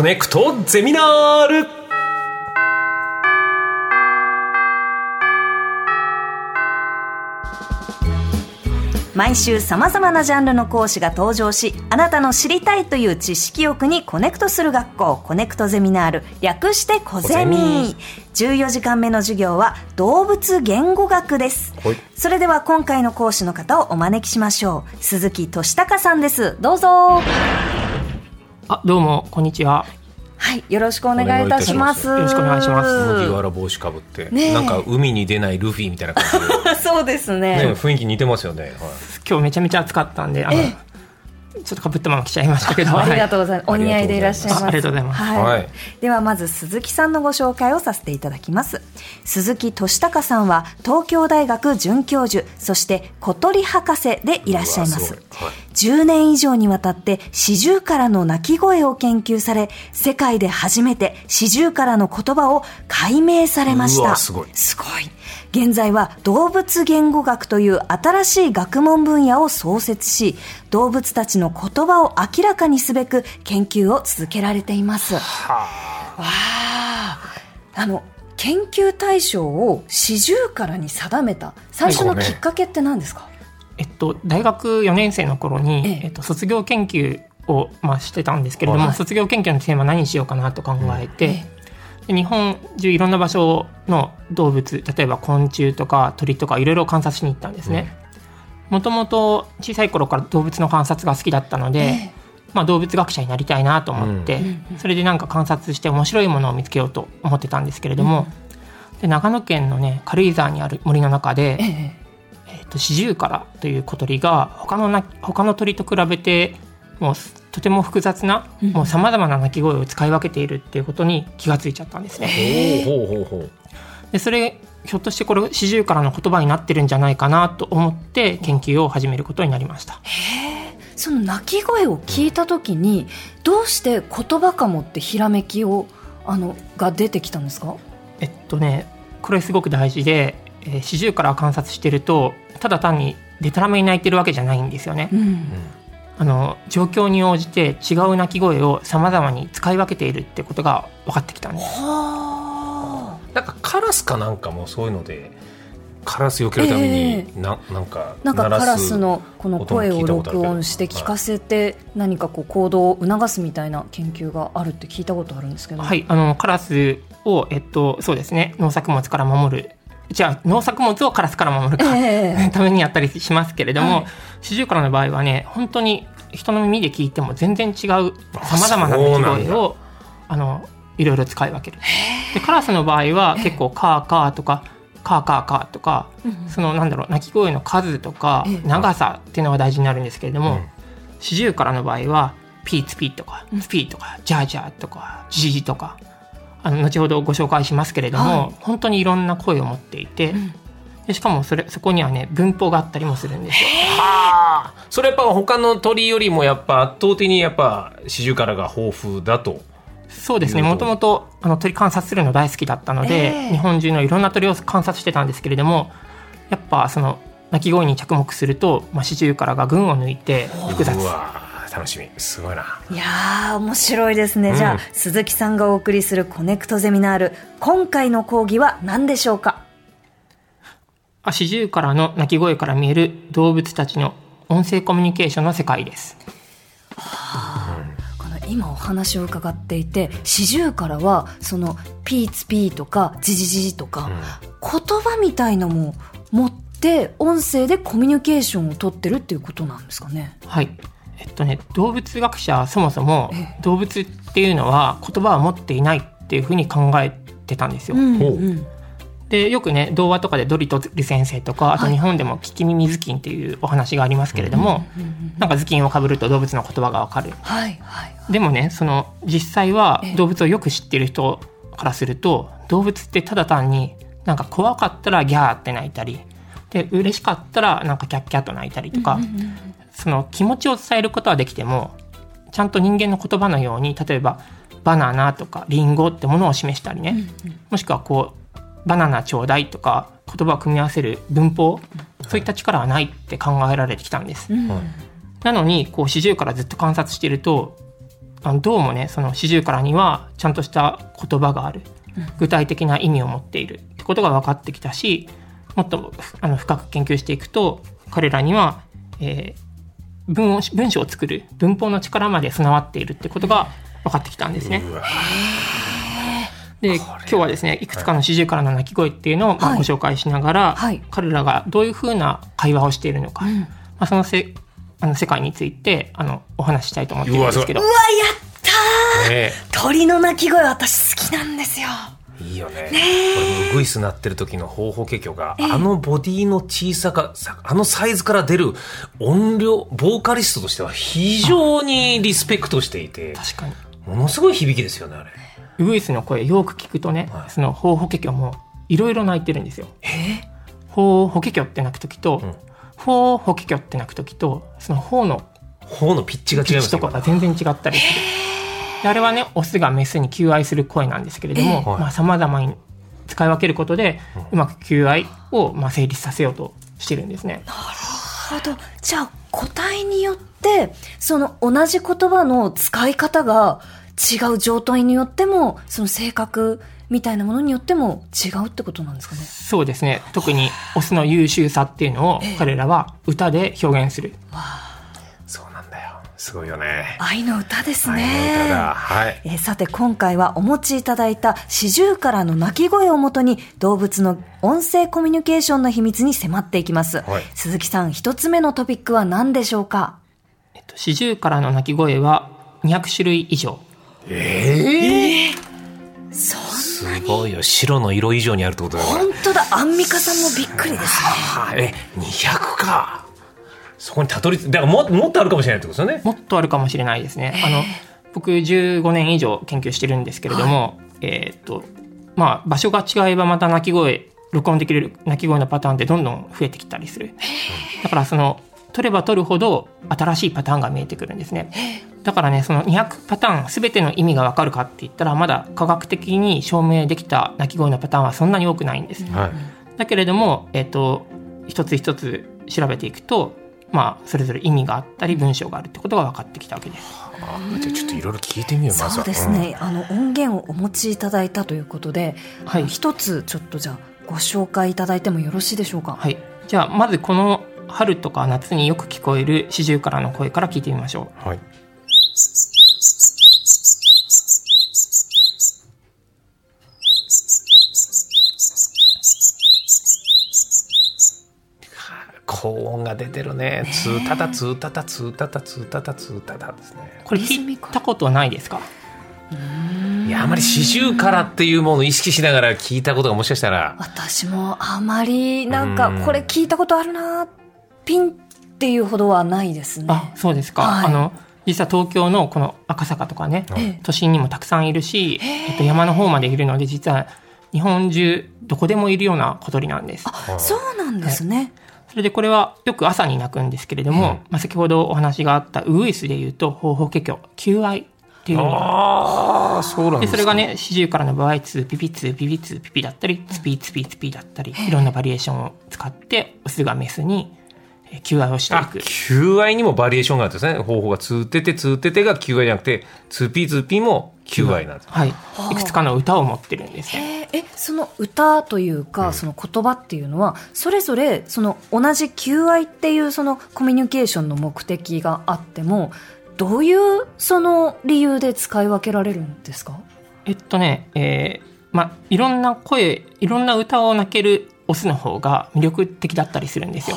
コネクトゼミナール。毎週さまざまなジャンルの講師が登場しあなたの知りたいという知識欲にコネクトする学校コネクトゼミナール。略してコゼミ。14時間目の授業は動物言語学です。はい。それでは今回の講師の方をお招きしましょう。鈴木俊貴さんです。どうぞあ、どうも、こんにちは。はいよろしくお願いいたします。よろしくお願いします。麦わら帽子かぶって、ねえ。なんか海に出ないルフィみたいな感じ そうですね。で、ね、雰囲気似てますよね、はい。今日めちゃめちゃ暑かったんで、あの、えちょっと被ったまま来ちゃいましたけど。ありがとうう。ございます。お似合いでいらっしゃいます。あありがとうございますはい。はいではまず鈴木さんのご紹介をさせていただきます。鈴木俊孝さんは東京大学准教授、そして小鳥博士でいらっしゃいます。はい10年以上にわたって四十からの鳴き声を研究され、世界で初めて四十からの言葉を解明されました。うわすごいすごい。現在は動物言語学という新しい学問分野を創設し、動物たちの言葉を明らかにすべく研究を続けられています。わあ。あの、研究対象を四十からに定めた最初のきっかけって何ですか、えっと、大学4年生の頃に、ええ。えっと、卒業研究を、まあ、してたんですけれども、はい。卒業研究のテーマ何にしようかなと考えて、えで日本中いろんな場所の動物例えば昆虫とか鳥とかいろいろ観察しに行ったんですね。もともと小さい頃から動物の観察が好きだったので、えまあ、動物学者になりたいなと思って、うん。それでなんか観察して面白いものを見つけようと思ってたんですけれども、で長野県のね軽井沢にある森の中で、ええ。えー、とシジュウカラという小鳥が他のな他の鳥と比べてもうとても複雑なもうさまざまな鳴き声を使い分けているっていうことに気がついちゃったんですね。ほうほうほうでそれひょっとしてこれシジュウカラの言葉になってるんじゃないかなと思って研究を始めることになりました。その鳴き声を聞いた時にどうして言葉かもってひらめきをあのが出てきたんですか？えっとねこれすごく大事で、えーシジュウカラを観察してるとただ単にデタラメに鳴いてるわけじゃないんですよね。んあの状況に応じて違う鳴き声を様々に使い分けているってことが分かってきたんです。はなんかカラスかなんかもそういうのでカラス避けるために、ななんかなんかカラスのこの声を録音して聞かせて何かこう行動を促すみたいな研究があるって聞いたことあるんですけど、はい、あのカラスを、えっと、そうですね。農作物から守るじゃあ農作物をカラスから守るか、ええためにやったりしますけれども、はい。シジュウカラの場合はね本当に人の耳で聞いても全然違うあさまざまな鳴き声をあのいろいろ使い分ける。でカラスの場合は結構カーカーとかカーカーカーとか、そのなんだろう鳴き声の数とかええ。長さっていうのが大事になるんですけれども、うん。シジュウカラの場合はピーツピーとかスピーとかジャージャーとかジジジとかあの後ほどご紹介しますけれども、はい。本当にいろんな声を持っていて、でしかもそれそこにはね文法があったりもするんですよ。はあ。それやっぱ他の鳥よりもやっぱ圧倒的にやっぱシジュウカラが豊富だと。そうですね。もともとあの鳥観察するの大好きだったので、ええ。日本中のいろんな鳥を観察してたんですけれどもやっぱその鳴き声に着目すると、まあ、シジュウカラが群を抜いて複雑楽しみ。すごいな。いやー面白いですね、じゃあうん鈴木さんがお送りするコネクトゼミナール今回の講義は何でしょうか？あシジュウカラの鳴き声から見える動物たちの音声コミュニケーションの世界です。この今お話を伺っていて四十からはそのピーツピーとかジジジジとか、言葉みたいのも持って音声でコミュニケーションを取ってるっていうことなんですかね？はい。えっとね、動物学者はそもそもえ動物っていうのは言葉を持っていないっていうふうに考えてたんですよ。うんほううん。でよくね童話とかでドリトル先生とかあとはい日本でも聞き耳頭巾っていうお話がありますけれども、なんか頭巾をかぶると動物の言葉がわかる。はいはい。でもねその実際はええ。動物をよく知ってる人からすると動物ってただ単になんか怖かったらギャーって鳴いたりで嬉しかったらなんかキャッキャッと鳴いたりとか、その気持ちを伝えることはできてもちゃんと人間の言葉のように例えばバナナとかリンゴってものを示したりね、もしくはこうバナナちょうだいとか言葉を組み合わせる文法。そういった力はないって考えられてきたんです。なのにこう四十からずっと観察してるとあのどうもねその四十からにはちゃんとした言葉がある。具体的な意味を持っている。ってことが分かってきたしもっとあの深く研究していくと彼らには、えー文を文章を作る文法の力まで備わっているってことが分かってきたんですね。で今日はですねいくつかの四十からの鳴き声っていうのを、まあはい。ご紹介しながら、はい。彼らがどういうふうな会話をしているのか、まあ、そのせあの世界についてあのお話ししたいと思っているんですけど。うわ、やったー。ね鳥の鳴き声私好きなんですよ。いいよね。これウグイス鳴ってる時の方法結局が、あのボディの小さかさ、あのサイズから出る音量、ボーカリストとしては非常にリスペクトしていて、確かにものすごい響きですよね、あれ。ウグイスの声よく聞くとね、はいそのホウホケキョもいろいろ鳴いてるんですよ。ホウホケキョって鳴く時と、んホウホケキョって鳴く時とそのホウの方のピッチが違いますとかが全然違ったりする。であれはねオスがメスに求愛する声なんですけれども、ええまあ様々に使い分けることで、うまく求愛をまあ成立させようとしてるんですね。なるほど。じゃあ、個体によって、その同じ言葉の使い方が違う状態によっても、その性格みたいなものによっても違うってことなんですかね？そうですね特にオスの優秀さっていうのを彼らは歌で表現する。そうなんだよ。すごいよね。愛の歌ですはい、ね。歌だ。はい。えーさて今回はお持ちいただいた四十からの鳴き声をもとに動物の音声コミュニケーションの秘密に迫っていきます。はい鈴木さん、一つ目のトピックは何でしょうか？えっとシジュウカラの鳴き声は200種類以上。ええそすごいよ。白の色以上にあるってことだよ、本当だ、アンミカさんもびっくりですね。はあえ、200か。そこにたどりだからももっとあるかもしれないってことですよね。もっとあるかもしれないですね。あの僕15年以上研究してるんですけれども、えーっとまあ場所が違えばまた鳴き声録音できる鳴き声のパターンってどんどん増えてきたりする。だからその取れば取るほど新しいパターンが見えてくるんですね。だからねその200パターン全ての意味がわかるかって言ったらまだ科学的に証明できた鳴き声のパターンはそんなに多くないんです。はい。だけれども、えっと、一つ一つ調べていくと、まあ、それぞれ意味があったり文章があるってことが分かってきたわけです。あじゃあちょっといろいろ聞いてみよう、まずは。そうですね、あの音源をお持ちいただいたということで、はい一つちょっとじゃあご紹介いただいてもよろしいでしょうか？はい。じゃあ、まずこの春とか夏によく聞こえる四十からの声から聞いてみましょう。うん。はい。高音が出てるね。ツータタツータタツータタツータタツータタですね。これ聞いたことないですか？いや、あまり四十からっていうものを意識しながら聞いたことがもしかしたら、私もあまりなんかうんこれ聞いたことあるなピンっていうほどはないですね。あ、そうですか。はいあの、実は東京のこの赤坂とかね、ええ都心にもたくさんいるし、えっと、山の方までいるので、実は日本中どこでもいるような小鳥なんです。あそうなんですね。それでこれはよく朝に鳴くんですけれども、まあ、先ほどお話があったウグイスでいうと、ホウホケキョ、求愛っていう意味がああ、そうなんで、それがね、シジュウカラの場合、ツーピピツーピピツーピピだったり、ツピーツピーツピーだったり、いろんなバリエーションを使って、オスがメスにえー求愛をしていあ、く。求愛にもバリエーションがあるんですね。方法がツーテテツーテテが求愛じゃなくて、ツーピーツーピーも求愛なんです。はい。いくつかの歌を持ってるんですね。えーえその歌というか、その言葉っていうのはそれぞれその同じ求愛っていうそのコミュニケーションの目的があってもどういうその理由で使い分けられるんですか？えっとね、えーまあ、いろんな声、いろんな歌を泣けるオスの方が魅力的だったりするんですよ。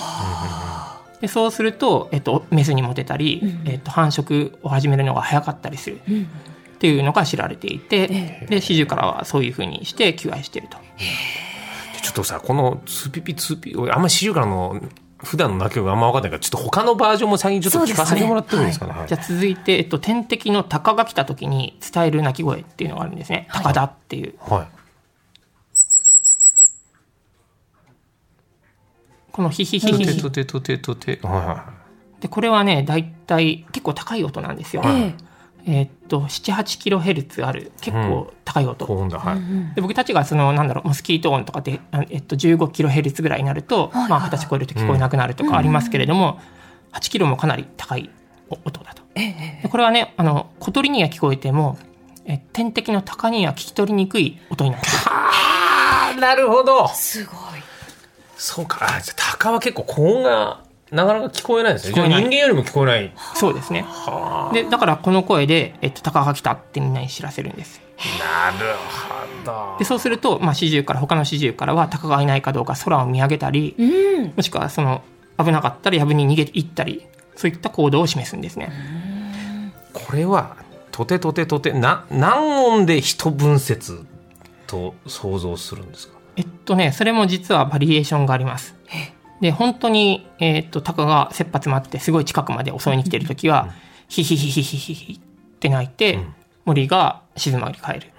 でそうすると、えっと、メスにモテたり、うんえっと、繁殖を始めるのが早かったりするっていうのが知られていて、えで四十からはそういうふうにして求愛していると。ちょっとさ、このツーピピツーピ、俺あんまり四十からの普段の鳴き声があんま分かんないから、ちょっと他のバージョンも先にちょっと聞かせてもらってもいいですかね。はいじゃあ続いて、えっと、天敵の鷹が来た時に伝える鳴き声っていうのがあるんですね。はい鷹だっていう。はい。このヒヒヒトヒヒテトテトテトテ。はいはで、これはね、だいたい結構高い音なんですよ。ええーっと、7、8キロヘルツある結構高いい。音。高音だ。はい。で僕たちがその、なんだろう、モスキート音とかで、あえっと、15キロヘルツぐらいになると、はいまあ、20歳超えると聞こえなくなるとかありますけれども、8キロもかなり高い音だと。でこれはね、あの、小鳥には聞こえても、え天敵の鷹には聞き取りにくい音になってる。ああ、なるほど。すごい。そうか。あじゃあ、鷹は結構高音がなかなか聞こえないんですね。人間よりも聞こえない。そうですね。で、だからこの声で、えっと、鷹が来たってみんなに知らせるんです。なるほどで、。そうすると、まあ、四十から、他の四十からは鷹がいないかどうか空を見上げたり、うん。もしくはその、危なかったら藪に逃げていったり、そういった行動を示すんですね。これは、とてとてとて、な、何音で一分節と想像するんですか？えっとね、それも実はバリエーションがあります。で、本当に、えっと、鷹が切羽詰まってすごい近くまで襲いに来てるときは、ヒヒヒヒヒヒヒって鳴いて、森が静まり返る。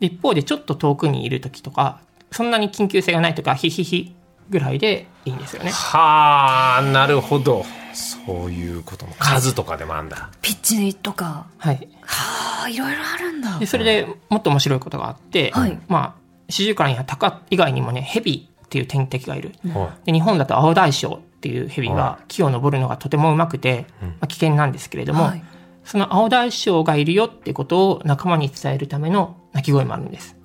で一方でちょっと遠くにいるときとか、そんなに緊急性がないとか、ヒヒヒぐらいでいいんですよね。はあ、なるほど。そういうことも。数とかでもあんだ。ピッチとか。はい。はあ、いろいろあるんだで、。それでもっと面白いことがあって、はいまあ、四十からには鷹以外にもね、蛇っていう天敵がいる。はで日本だと青大将っていう蛇はが木を登るのがとてもうまくて、まあ、危険なんですけれども、はいその青大将がいるよってことを仲間に伝えるための鳴き声もあるんです。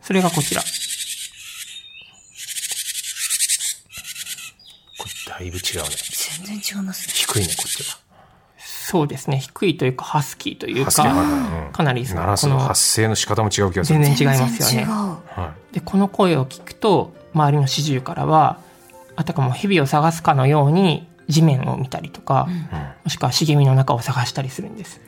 それがこちら。う。これだいぶ違うね。全然違いますね。低いね、こっちは。そうですね。低いというか、ハスキーというか、はいうんかなりその鳴らすこの発声の仕方も違う気がする。全然違いますよね。で、この声を聞くと、周りの四十からは、あたかも蛇を探すかのように地面を見たりとか、もしくは茂みの中を探したりするんです。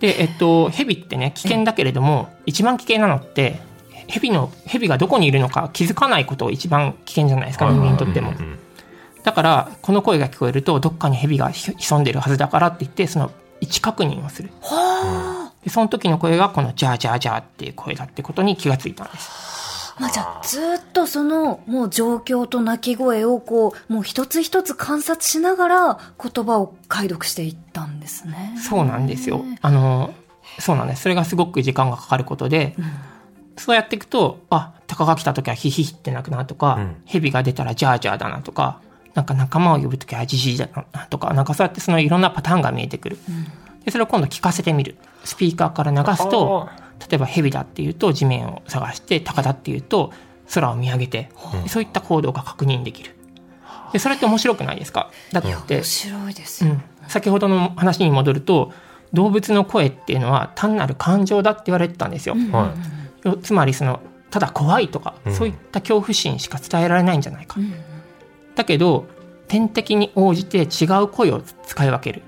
で、えっと、蛇ってね、危険だけれども、一番危険なのって、蛇の、蛇がどこにいるのか気づかないことを一番危険じゃないですか、い。人間にとってもうん。うんだから、この声が聞こえると、どっかに蛇がひ潜んでるはずだからって言って、その位置確認をする。はあ。で、その時の声がこのジャージャージャーっていう声だってことに気がついたんです。まあじゃあ、ずーっとその、もう状況と鳴き声をこう、もう一つ一つ観察しながら言葉を解読していったんですね。そうなんですよ。あの、そうなんです。それがすごく時間がかかることで、そうやっていくと、あ、鷹が来た時はヒヒヒって鳴くなとか、うん蛇が出たらジャージャーだなとか、なんか仲間を呼ぶ時はジジイだなとか、なんかそうやってそのいろんなパターンが見えてくる。で、それを今度聞かせてみる。スピーカーから流すと、例えば蛇だっていうと地面を探して、鷹だっていうと空を見上げて、でそういった行動が確認できる。で、それって面白くないですか？だって、面白いですよ。うん、先ほどの話に戻ると動物の声っていうのは単なる感情だって言われてたんですよ、はい。よつまりそのただ怖いとか、うんそういった恐怖心しか伝えられないんじゃないか、だけど天敵に応じて違う声を使い分ける。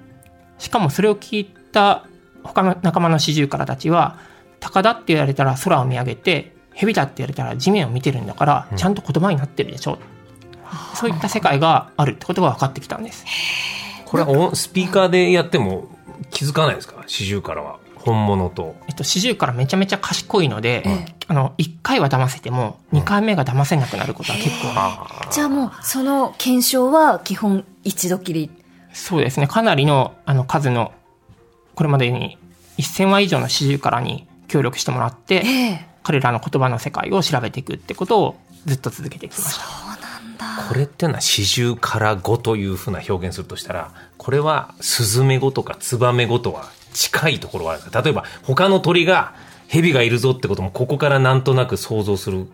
しかもそれを聞いた他の仲間の四十からたちは鷹だって言われたら空を見上げて蛇だって言われたら地面を見てるんだから、ちゃんと言葉になってるでしょ。そういった世界があるってことが分かってきたんです。これは音スピーカーでやっても気づかないですか？四十からは。本物と。えっと、四十からめちゃめちゃ賢いので、あの、1回は騙せても、2回目が騙せなくなることは結構、あじゃあもう、その検証は基本一度きり。そうですね、かなりの、あの、数の、これまでに1000話以上の四十からに協力してもらって、ええ。彼らの言葉の世界を調べていくってことをずっと続けてきました。そうなんだ。これっていうのは四十から語というふうな表現するとしたら、これはスズメ語とかツバメ語とは近いところがある。例えば他の鳥が蛇がいるぞってこともここからなんとなく想像する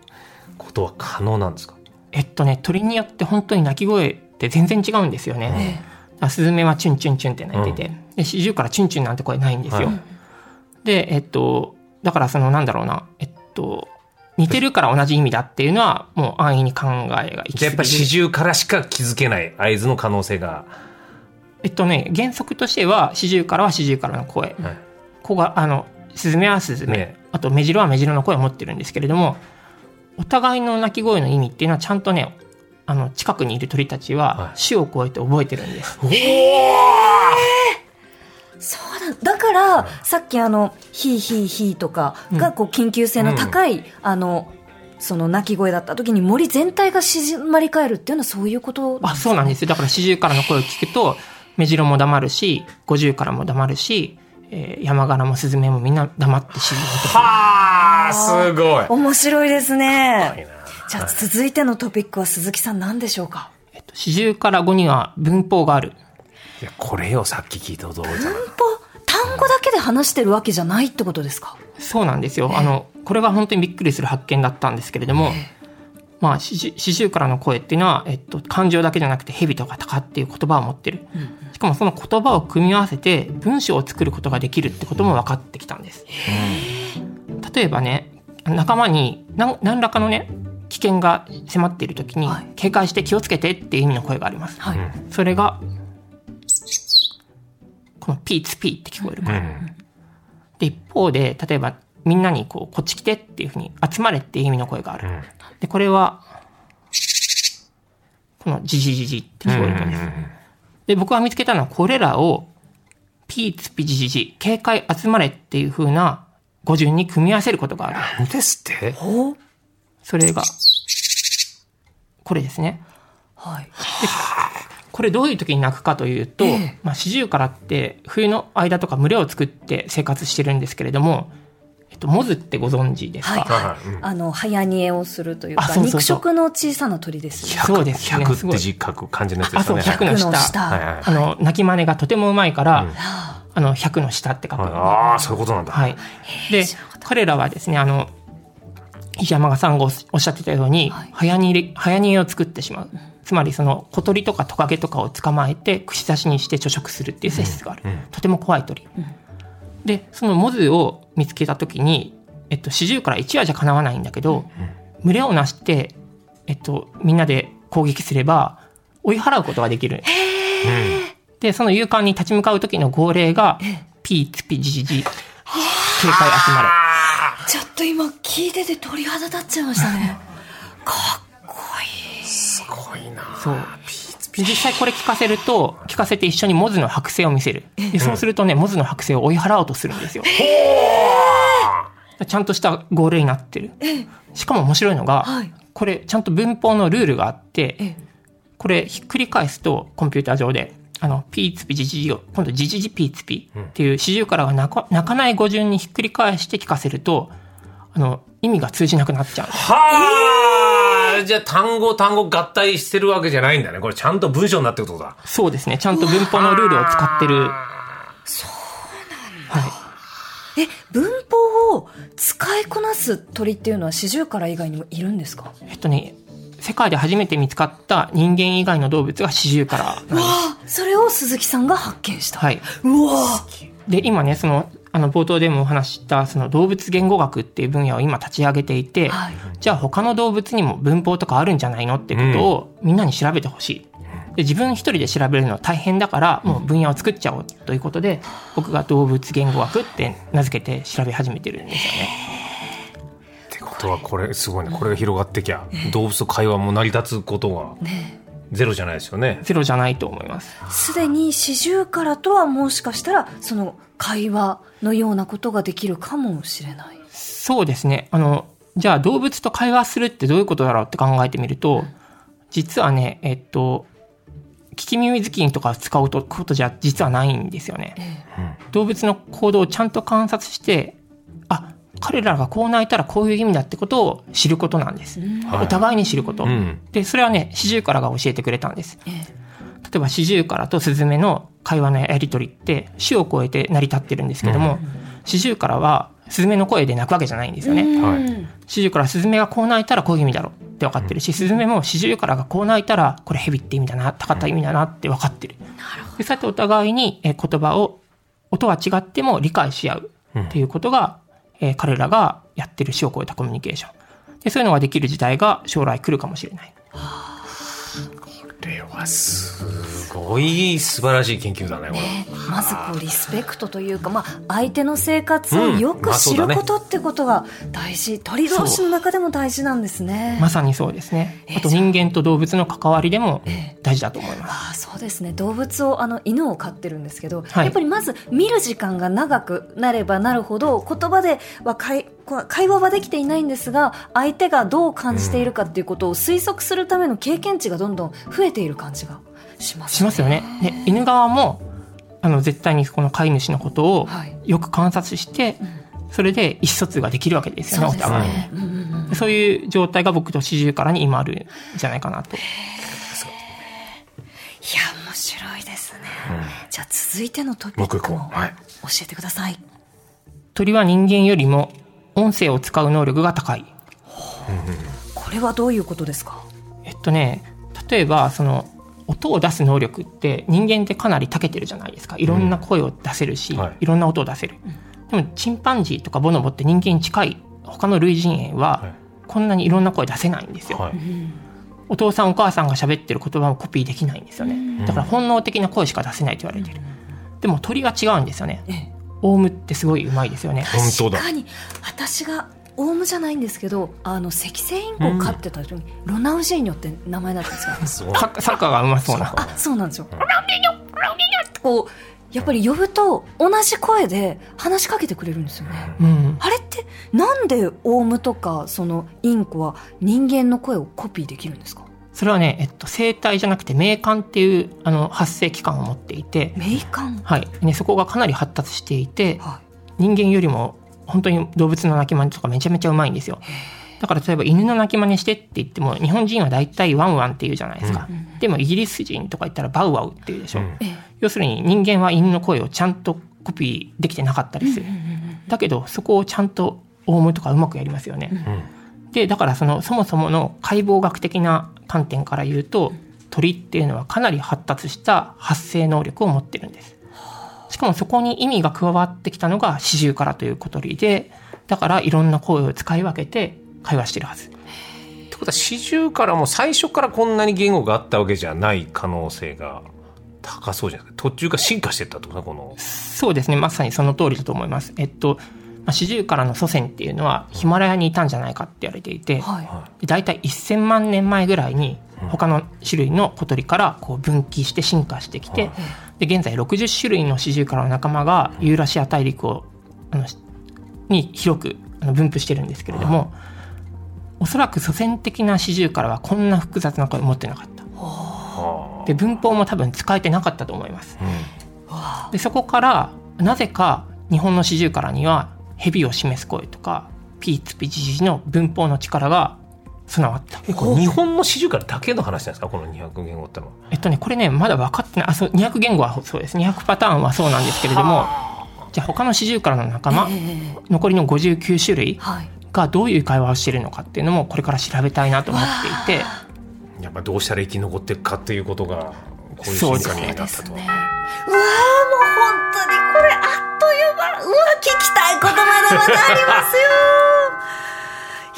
ことは可能なんですか？えっとね、鳥によって本当に鳴き声って全然違うんですよね。だからスズメはチュンチュンチュンって鳴いてて、で、四十からチュンチュンなんて声ないんですよ。はいで、えっと、だからそのなんだろうな、えっと、似てるから同じ意味だっていうのはもう安易に考えが行きじゃあやっぱ。四十からしか気づけない合図の可能性が。えっとね、原則としては四十からは四十からの声。はい。ここが、あの、スズメはスズメ、ね。あとメジロはメジロの声を持ってるんですけれども、お互いの鳴き声の意味っていうのはちゃんとね、あの、近くにいる鳥たちははい。種を超えて覚えてるんです。そうなんだから、さっきあの、ヒーヒーヒーとかが、こう、緊急性の高い、あの、その鳴き声だった時に森全体が静まり返るっていうのはそういうことあ、そうなんです。よ。だから四十からの声を聞くと、メジロも黙るし、五十からも黙るし、えー山柄もスズメもみんな黙って沈むと。はあ、すごい。面白いですね。なじゃあ続いてのトピックは鈴木さん何でしょうか？えっと、四十から五には文法がある。いや、これよ、さっき聞いた動物だな。文法？単語だけで話してるわけじゃないってことですか？そうなんですよ。あの、これが本当にびっくりする発見だったんですけれども、まあ、シジュシジュウカラの声っていうのは、えっと、感情だけじゃなくて、蛇とか鷹っていう言葉を持ってる。しかもその言葉を組み合わせて文章を作ることができるってことも分かってきたんです。例えばね、仲間に何何らかのね、危険が迫っている時にはい、警戒して気をつけてっていう意味の声があります。はい、それが、このピーツピーって聞こえる声。うん。で、一方で、例えば、みんなにこう、こっち来てっていうふうに集まれっていう意味の声がある。で、これは、このジジジジって聞こえる声です。で、僕が見つけたのは、これらを、ピーツピジジジ、警戒集まれっていうふうな語順に組み合わせることがある。なんですって？ほうそれが、これですね。はいこれどういう時に鳴くかというと、ええまあ、シジュウカラって冬の間とか群れを作って生活してるんですけれども、えっと、モズってご存知ですか、はいはいうんあの早煮えをするというかあそうそうそう肉食の小さな鳥ですねそうですね。100すごいって字書く感じのやつであ、そう、すかね。100の下。の下はいはいあの、鳴き真似がとてもうまいから、うんあの、100の下って書く。はいはああ、そういうことなんだ。い。で、彼らはですね、あの、石山さんがおっしゃってたように、はい早煮え、早煮えを作ってしまう。つまり、その、小鳥とかトカゲとかを捕まえて、串刺しにして貯食するっていう性質がある。うんとても怖い鳥。で、そのモズを見つけたときに、えっと、四十から1羽じゃかなわないんだけど、群れをなして、えっと、みんなで攻撃すれば、追い払うことができる。で、その勇敢に立ち向かう時の号令が、ピーツピジジジ、警戒集まれ。ちょっと今聞いてて鳥肌立っちゃいましたね かっこいいすごいな。そう。で実際これ聞かせると、聞かせて一緒にモズの剥製を見せる。でそうするとね、モズの剥製を追い払おうとするんですよ。ちゃんとした号令になってる。しかも面白いのが、はいこれちゃんと文法のルールがあって、えこれひっくり返すとコンピューター上で、あの、ピーツピジジジを、今度ジジジピーツピっていう四十からが泣か泣かない語順にひっくり返して聞かせると、あの、意味が通じなくなっちゃう。はあ、じゃあ単語単語合体してるわけじゃないんだね。これちゃんと文章になってるってことだ。そうですね。ちゃんと文法のルールを使ってる。え文法を使いこなす鳥っていうのはシジュウカラ以外にもいるんですか？えっとね、世界で初めて見つかった人間以外の動物が四十からなんです。わあそれを鈴木さんが発見した、はい。うわで、今ね、その、あの、冒頭でもお話しした、その動物言語学っていう分野を今立ち上げていて、はいじゃあ他の動物にも文法とかあるんじゃないの？ってことをみんなに調べてほしい。で自分一人で調べるのは大変だから、もう分野を作っちゃおうということで、僕が動物言語学って名付けて調べ始めてるんですよね。ってことはこれすごいね。これが広がってきゃ、動物と会話も成り立つことがねゼロじゃないですよね。ゼロじゃないと思います。すでにシジュウカラとはもしかしたらその会話のようなことができるかもしれないそうですね。あの、じゃあ動物と会話するってどういうことだろうって考えてみると、実はね、えっと、聞き耳頭巾とか使うことじゃ実はないんですよね。動物の行動をちゃんと観察して、あ、彼らがこう泣いたらこういう意味だってことを知ることなんです。はいお互いに知ること。うんで、それはね、シジュウカラが教えてくれたんです。ええ例えばシジュウカラとスズメの会話のやりとりって種を超えて成り立ってるんですけども、シジュウカラはスズメの声で鳴くわけじゃないんですよね。はいシジュウカラスズメがこう鳴いたらこういう意味だろうって分かってるし、スズメもシジュウカラがこう鳴いたらこれヘビって意味だな、高った意味だなって分かってる。でそうやってお互いにえー言葉を、音は違っても理解し合うっていうことが、えー彼らがやってる種を超えたコミュニケーション。でそういうのができる時代が将来来るかもしれない。これはすごい素晴らしい研究だね、これ。ねまずこうリスペクトというか、まあ、相手の生活をよく知ることってことが大事、鳥同士の中でも大事なんですね。まさにそうですねえ。ーあと人間と動物の関わりでも大事だと思います。ああそうですね動物をあの犬を飼ってるんですけど、はいやっぱりまず見る時間が長くなればなるほど言葉では会こ会話はできていないんですが相手がどう感じているかっていうことを推測するための経験値がどんどん増えている感じがしますよね。で、犬側も、あの、絶対にこの飼い主のことをはい。よく観察して、それで意思疎通ができるわけですよね、お互いに。ね、うんうんうん。でそういう状態が僕と四十からに今あるんじゃないかなと。いや面白いですね、じゃあ続いてのトピック教えてください。鳥は人間よりも音声を使う能力が高い。これはどういうことですか？えっとね、例えばその音を出す能力って人間ってかなり長けてるじゃないですか。いろんな声を出せるし、うんはいい、ろんな音を出せる。でもチンパンジーとかボノボって人間に近い他の類人猿ははいこんなにいろんな声出せないんですよ。はい。お父さんお母さんが喋ってる言葉をコピーできないんですよね。だから本能的な声しか出せないと言われてる。でも鳥は違うんですよね。ええオウムってすごいうまいですよね。本当だ確かに私がオウムじゃないんですけどあの赤星インコを飼ってた時に、ロナウジーニョって名前なんですかすごい。サッカーがうまそうな。あそうなんですよ。ロナウジーニョロナウジーニョってこうやっぱり呼ぶと同じ声で話しかけてくれるんですよね。うん。あれってなんでオウムとかそのインコは人間の声をコピーできるんですか？それはね、えっと、声帯じゃなくて鳴管っていうあの発声器官を持っていて、メイカンはい。ね、そこがかなり発達していて、は人間よりも本当に動物の鳴き真似とかめちゃめちゃうまいんですよ。だから例えば犬の鳴き真似してって言っても日本人は大体ワンワンって言うじゃないですか。でもイギリス人とか言ったらバウワウって言うでしょ。うん要するに人間は犬の声をちゃんとコピーできてなかったりする。だけどそこをちゃんとオウムとかうまくやりますよね。でだからそのそもそもの解剖学的な観点から言うと鳥っていうのはかなり発達した発声能力を持ってるんです。しかもそこに意味が加わってきたのが四十からという小鳥でだからいろんな声を使い分けて会話してるはず。ってことは四十からも最初からこんなに言語があったわけじゃない可能性が高そうじゃない？ですか途中から進化してったってことねこの。そうですね。まさにその通りだと思います。えっとまあ四十からの祖先っていうのはヒマラヤにいたんじゃないかって言われていて、はで大体1000万年前ぐらいに他の種類の小鳥からこう分岐して進化してきて、で現在60種類のシジュウカラの仲間がユーラシア大陸をあのしに広くあの分布してるんですけれども、おそらく祖先的なシジュウカラはこんな複雑な声を持ってなかった。はで文法も多分使えてなかったと思います。あでそこからなぜか日本のシジュウカラには蛇を示す声とかピーツピジジの文法の力が備わった。えこれ日本の四十からだけの話なんですか？この200言語ってのは。えっとね、これね、まだ分かってない。あ、そう、200言語はそうです。200パターンはそうなんですけれども、じゃあ他の四十からの仲間、ええ残りの59種類はい。がどういう会話をしているのかっていうのもこれから調べたいなと思っていて、やっぱどうしたら生き残っていくかっていうことがこういう進化になったと、ね。うわーもう本当にこれあっという間。うわ聞きたいことまだまだありますよ。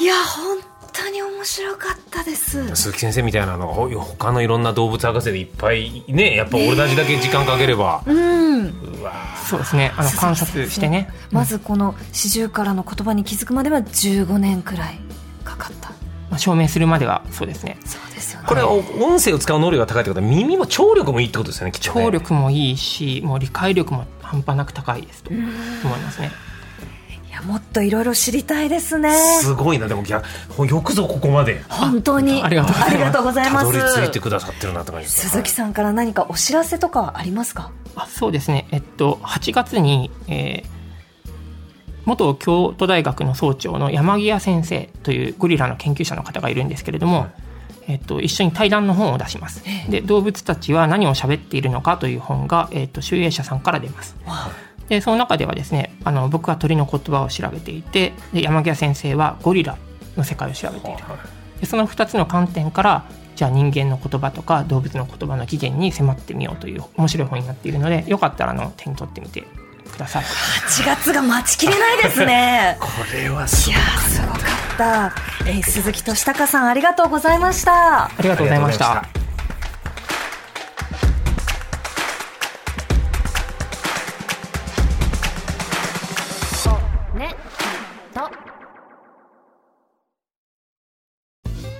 いや本当に面白かったです。鈴木先生みたいなのがほ他のいろんな動物博士でいっぱいねやっぱ俺たちだけ時間かければ、うん。うわそうですね、あの観察してね。まずこの四十からの言葉に気づくまでは15年くらいかかった。まあ、証明するまではそうですね。そうですよね。これお音声を使う能力が高いってことは耳も聴力もいいってことですよね聴力もいいし、もう理解力も半端なく高いですと思いますね。いやもっといろいろ知りたいですね。すごいなでも逆よくぞここまで。本当に。ありがとう。ございますありがとうございたます。どり着いてくださってるなって感じです鈴木さんから何かお知らせとかはありますか？あそうですね、えっと、8月に、えー元京都大学の総長の山際先生というゴリラの研究者の方がいるんですけれども、えっと、一緒に対談の本を出します。で動物たちは何を喋っているのかという本が、えっと、集英社さんから出ます。でその中ではですねあの僕は鳥の言葉を調べていてで山際先生はゴリラの世界を調べている。でその2つの観点からじゃあ人間の言葉とか動物の言葉の起源に迫ってみようという面白い本になっているのでよかったらあの手に取ってみてください。8月が待ちきれないですね これはすごいいやーすごかった、えー鈴木俊孝さんありがとうございましたありがとうございました。